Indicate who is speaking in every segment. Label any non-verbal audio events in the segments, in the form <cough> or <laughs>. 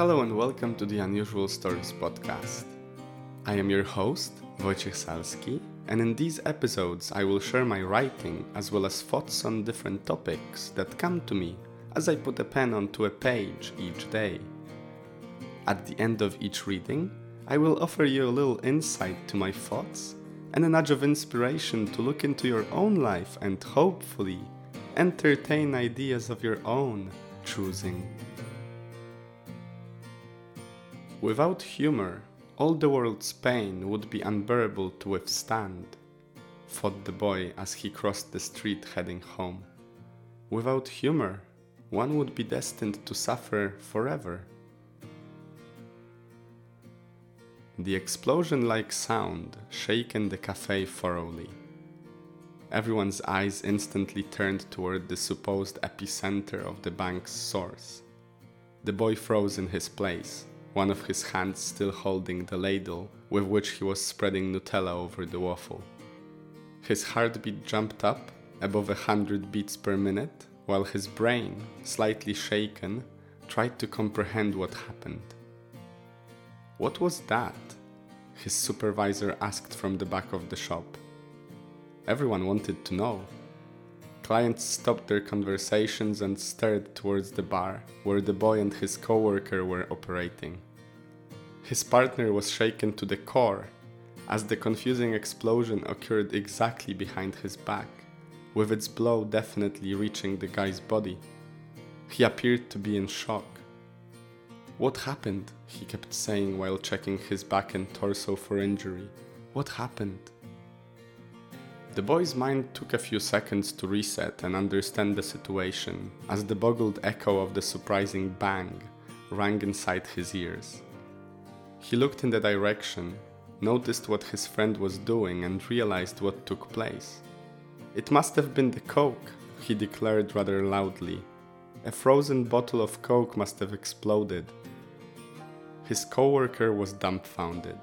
Speaker 1: Hello and welcome to the Unusual Stories podcast. I am your host, Wojciech Salski, and in these episodes I will share my writing as well as thoughts on different topics that come to me as I put a pen onto a page each day. At the end of each reading, I will offer you a little insight to my thoughts and a nudge of inspiration to look into your own life and hopefully entertain ideas of your own choosing. Without humor, all the world's pain would be unbearable to withstand, thought the boy as he crossed the street heading home. Without humor, one would be destined to suffer forever. The explosion like sound shaken the cafe thoroughly. Everyone's eyes instantly turned toward the supposed epicenter of the bank's source. The boy froze in his place, one of his hands still holding the ladle with which he was spreading Nutella over the waffle. His heartbeat jumped up above a hundred beats per minute, while his brain, slightly shaken, tried to comprehend what happened. What was that? His supervisor asked from the back of the shop. Everyone wanted to know. Clients stopped their conversations and stared towards the bar where the boy and his coworker were operating. His partner was shaken to the core as the confusing explosion occurred exactly behind his back, with its blow definitely reaching the guy's body. He appeared to be in shock. What happened? he kept saying while checking his back and torso for injury. What happened? The boy's mind took a few seconds to reset and understand the situation as the boggled echo of the surprising bang rang inside his ears. He looked in the direction, noticed what his friend was doing, and realized what took place. It must have been the Coke, he declared rather loudly. A frozen bottle of Coke must have exploded. His coworker was dumbfounded.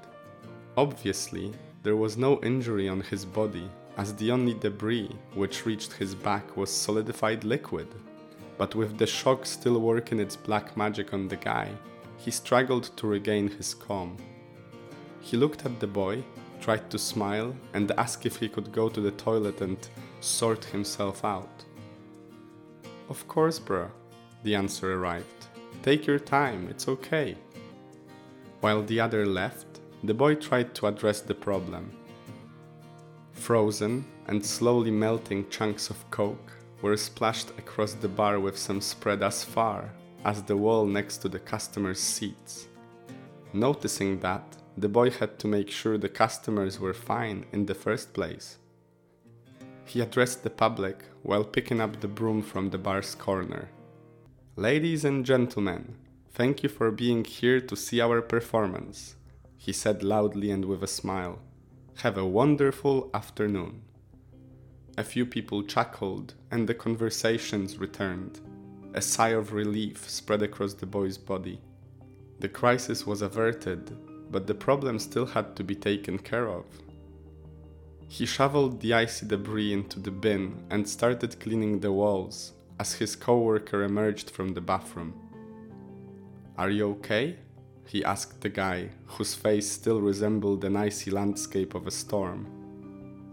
Speaker 1: Obviously, there was no injury on his body, as the only debris which reached his back was solidified liquid. But with the shock still working its black magic on the guy, he struggled to regain his calm. He looked at the boy, tried to smile, and asked if he could go to the toilet and sort himself out. Of course, bro, the answer arrived. Take your time, it's okay. While the other left, the boy tried to address the problem. Frozen and slowly melting chunks of coke were splashed across the bar with some spread as far as the wall next to the customers' seats. Noticing that, the boy had to make sure the customers were fine in the first place. He addressed the public while picking up the broom from the bar's corner. Ladies and gentlemen, thank you for being here to see our performance, he said loudly and with a smile. Have a wonderful afternoon. A few people chuckled and the conversations returned. A sigh of relief spread across the boy's body. The crisis was averted, but the problem still had to be taken care of. He shoveled the icy debris into the bin and started cleaning the walls as his coworker emerged from the bathroom. Are you okay? He asked the guy, whose face still resembled an icy landscape of a storm.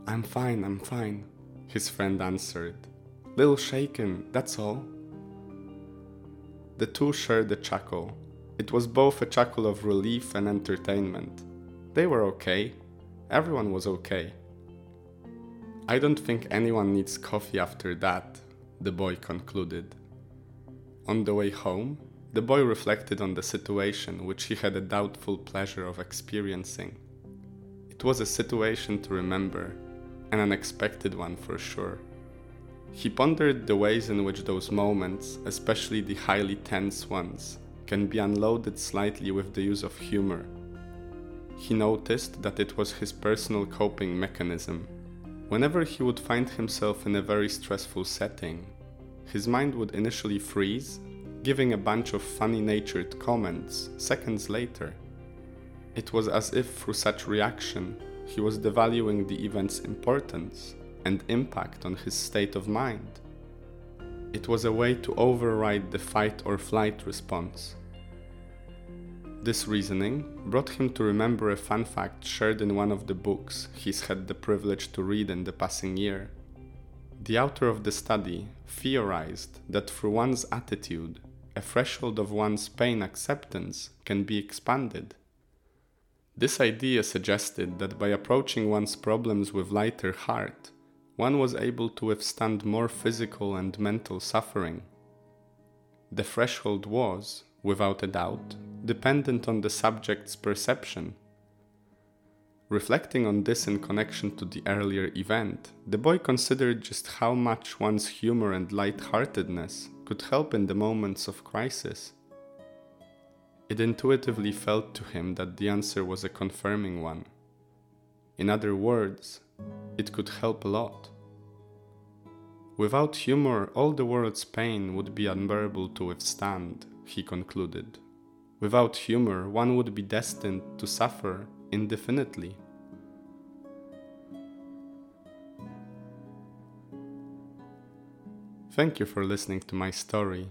Speaker 1: I'm fine, I'm fine, his friend answered. Little shaken, that's all. The two shared a chuckle. It was both a chuckle of relief and entertainment. They were okay. Everyone was okay. I don't think anyone needs coffee after that, the boy concluded. On the way home, the boy reflected on the situation which he had a doubtful pleasure of experiencing. It was a situation to remember, an unexpected one for sure. He pondered the ways in which those moments, especially the highly tense ones, can be unloaded slightly with the use of humor. He noticed that it was his personal coping mechanism. Whenever he would find himself in a very stressful setting, his mind would initially freeze giving a bunch of funny natured comments seconds later. It was as if through such reaction, he was devaluing the event's importance and impact on his state of mind. It was a way to override the fight or flight response. This reasoning brought him to remember a fun fact shared in one of the books he's had the privilege to read in the passing year. The author of the study theorized that through one's attitude, a threshold of one's pain acceptance can be expanded. This idea suggested that by approaching one's problems with lighter heart, one was able to withstand more physical and mental suffering. The threshold was, without a doubt, dependent on the subject's perception. Reflecting on this in connection to the earlier event, the boy considered just how much one's humor and light-heartedness could help in the moments of crisis. It intuitively felt to him that the answer was a confirming one. In other words, it could help a lot. Without humor, all the world's pain would be unbearable to withstand, he concluded. Without humor, one would be destined to suffer indefinitely. Thank you for listening to my story.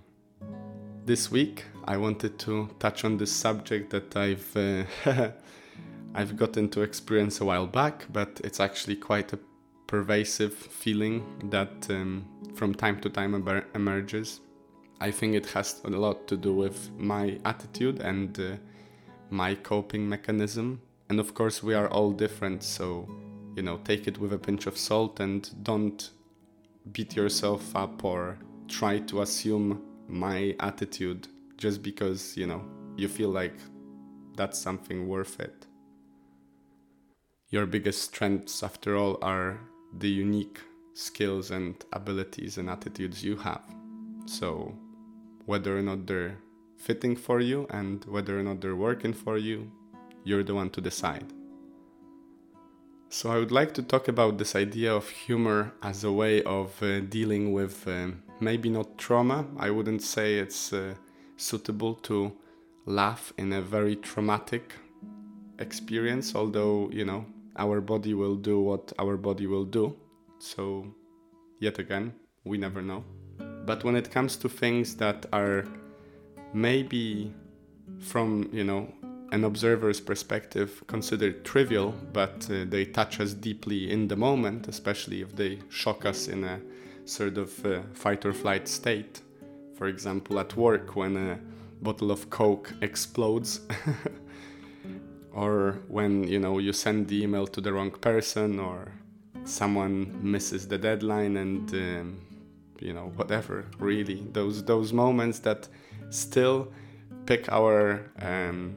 Speaker 1: This week, I wanted to touch on this subject that I've uh, <laughs> I've gotten to experience a while back, but it's actually quite a pervasive feeling that um, from time to time emer- emerges. I think it has a lot to do with my attitude and uh, my coping mechanism. And of course, we are all different, so you know, take it with a pinch of salt and don't beat yourself up or try to assume my attitude just because, you know, you feel like that's something worth it. Your biggest strengths, after all, are the unique skills and abilities and attitudes you have. So, whether or not they're fitting for you and whether or not they're working for you, you're the one to decide. So, I would like to talk about this idea of humor as a way of uh, dealing with uh, maybe not trauma. I wouldn't say it's uh, suitable to laugh in a very traumatic experience, although, you know, our body will do what our body will do. So, yet again, we never know. But when it comes to things that are maybe from, you know, an observer's perspective considered trivial, but uh, they touch us deeply in the moment, especially if they shock us in a sort of uh, fight or flight state. For example, at work when a bottle of Coke explodes <laughs> or when you know you send the email to the wrong person or someone misses the deadline and um, you know whatever really those those moments that still pick our um,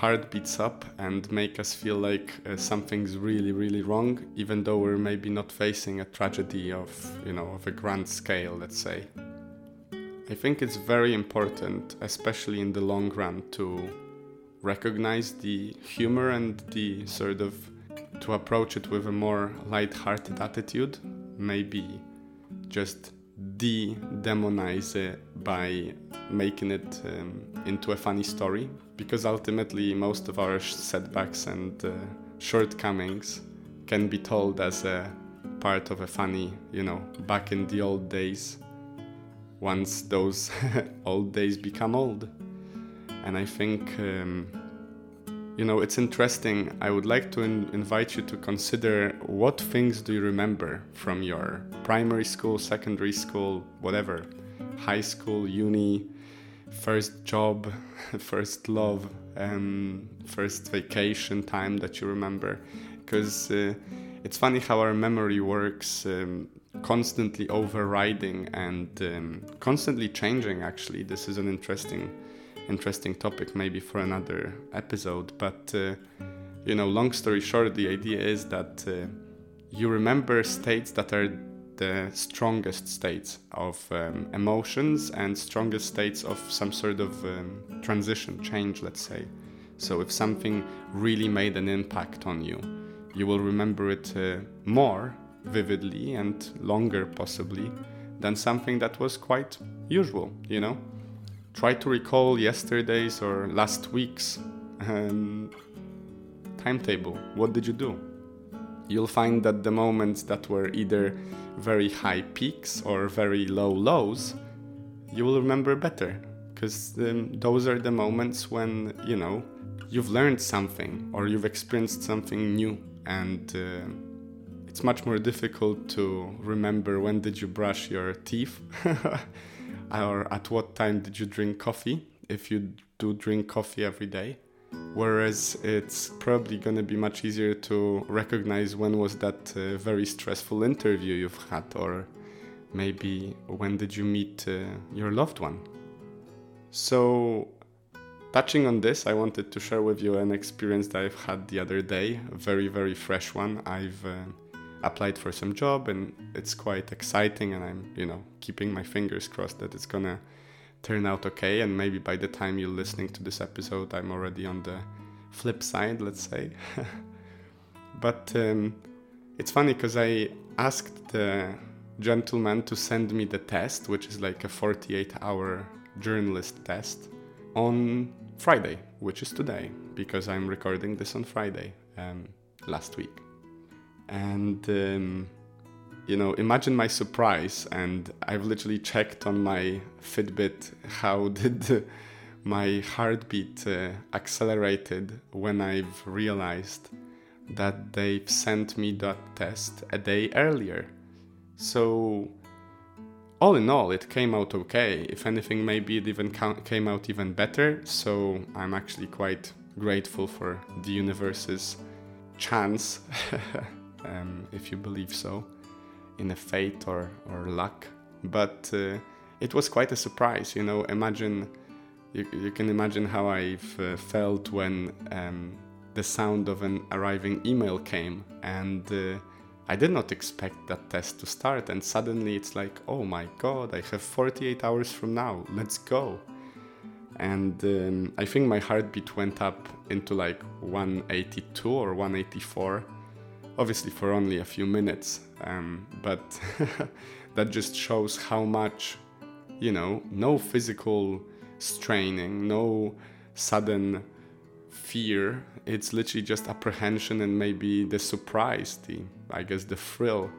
Speaker 1: heartbeats up and make us feel like uh, something's really really wrong even though we're maybe not facing a tragedy of you know of a grand scale let's say. I think it's very important especially in the long run to recognize the humor and the sort of to approach it with a more light-hearted attitude maybe just de-demonize it by making it um, into a funny story because ultimately most of our setbacks and uh, shortcomings can be told as a part of a funny you know back in the old days once those <laughs> old days become old and I think, um, you know, it's interesting. I would like to in- invite you to consider what things do you remember from your primary school, secondary school, whatever, high school, uni, first job, <laughs> first love, um, first vacation time that you remember. Because uh, it's funny how our memory works. Um, constantly overriding and um, constantly changing actually this is an interesting interesting topic maybe for another episode. But uh, you know, long story short, the idea is that uh, you remember states that are the strongest states of um, emotions and strongest states of some sort of um, transition, change, let's say. So if something really made an impact on you, you will remember it uh, more vividly and longer, possibly, than something that was quite usual, you know? try to recall yesterday's or last week's um, timetable. What did you do? You'll find that the moments that were either very high peaks or very low lows, you will remember better. because um, those are the moments when you know you've learned something or you've experienced something new and uh, it's much more difficult to remember when did you brush your teeth <laughs> or at what time did you drink coffee if you do drink coffee every day whereas it's probably going to be much easier to recognize when was that uh, very stressful interview you've had or maybe when did you meet uh, your loved one. So touching on this i wanted to share with you an experience that i've had the other day a very very fresh one. I've uh, applied for some job and it's quite exciting and i'm you know keeping my fingers crossed that it's gonna turn out okay and maybe by the time you're listening to this episode i'm already on the flip side let's say. <laughs> But um, it's funny because i asked the gentleman to send me the test which is like a 48 hour journalist test on friday which is today because i'm recording this on friday um, last week. And um, you know imagine my surprise and i've literally checked on my fitbit how <laughs> did my heartbeat uh, accelerated when i've realized that they've sent me that test a day earlier. So all in all it came out okay. If anything maybe it even came out even better. So i'm actually quite grateful for the universe's chance <laughs> um, if you believe so, in a fate or, or luck. But uh, it was quite a surprise, you know. Imagine, you, you can imagine how I've uh, felt when um, the sound of an arriving email came, and uh, I did not expect that test to start, and suddenly it's like, oh my god, I have 48 hours from now, let's go. And um, I think my heartbeat went up into like 182 or 184 obviously for only a few minutes, um, but <laughs> that just shows how much, you know, no physical straining, no sudden fear. It's literally just apprehension and maybe the surprise, the I guess the thrill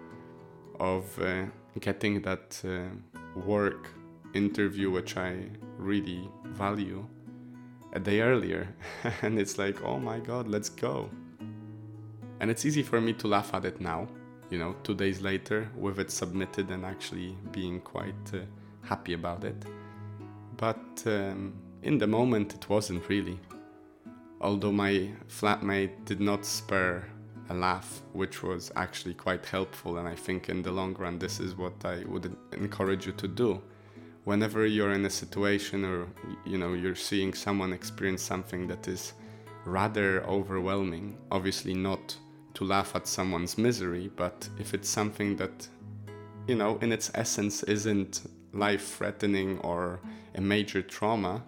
Speaker 1: of uh, getting that uh, work interview, which I really value, a day earlier, <laughs> and it's like, oh my god, let's go. And it's easy for me to laugh at it now, you know, two days later, with it submitted and actually being quite uh, happy about it. But um, in the moment, it wasn't really. Although my flatmate did not spare a laugh, which was actually quite helpful, and I think in the long run, this is what I would encourage you to do. Whenever you're in a situation or you know you're seeing someone experience something that is rather overwhelming, obviously not to laugh at someone's misery, but if it's something that, you know, in its essence isn't life threatening or a major trauma,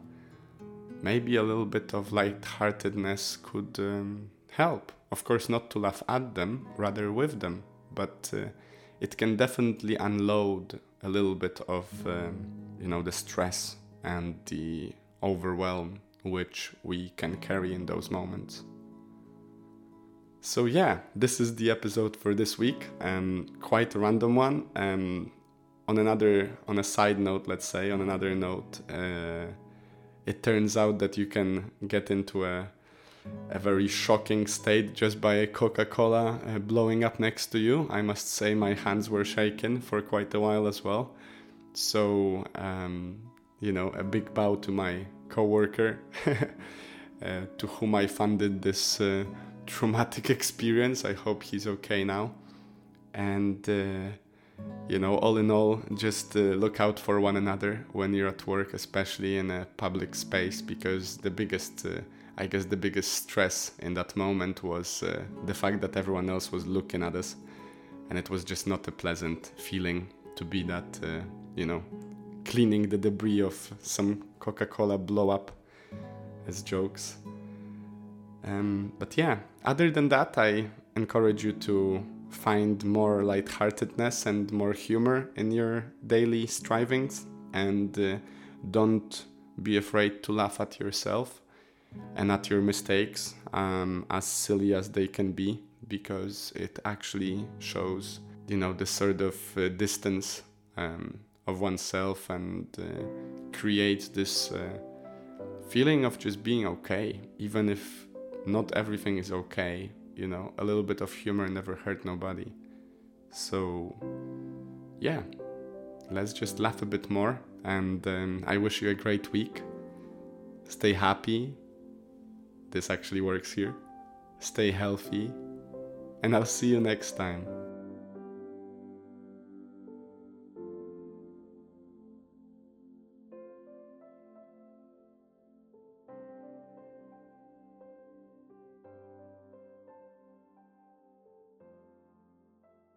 Speaker 1: maybe a little bit of lightheartedness could um, help. Of course, not to laugh at them, rather with them, but uh, it can definitely unload a little bit of, um, you know, the stress and the overwhelm which we can carry in those moments. So yeah, this is the episode for this week. Um, quite a random one. Um, on another, on a side note, let's say, on another note, uh, it turns out that you can get into a a very shocking state just by a Coca-Cola uh, blowing up next to you. I must say my hands were shaken for quite a while as well. So um, you know, a big bow to my coworker, <laughs> uh, to whom I funded this uh, traumatic <laughs> experience. I hope he's okay now. And, uh, you know, all in all, just uh, look out for one another when you're at work, especially in a public space, because the biggest, uh, I guess, the biggest stress in that moment was uh, the fact that everyone else was looking at us. And it was just not a pleasant feeling to be that, uh, you know, cleaning the debris of some Coca Cola blow up as jokes. Um, but yeah, other than that, I encourage you to find more lightheartedness and more humor in your daily strivings and uh, don't be afraid to laugh at yourself and at your mistakes, um, as silly as they can be, because it actually shows, you know, the sort of uh, distance um, of oneself and uh, create this uh, feeling of just being okay, even if not everything is okay. You know, a little bit of humor never hurt nobody. So, yeah, let's just laugh a bit more. And um, I wish you a great week. Stay happy. This actually works here. Stay healthy. And I'll see you next time.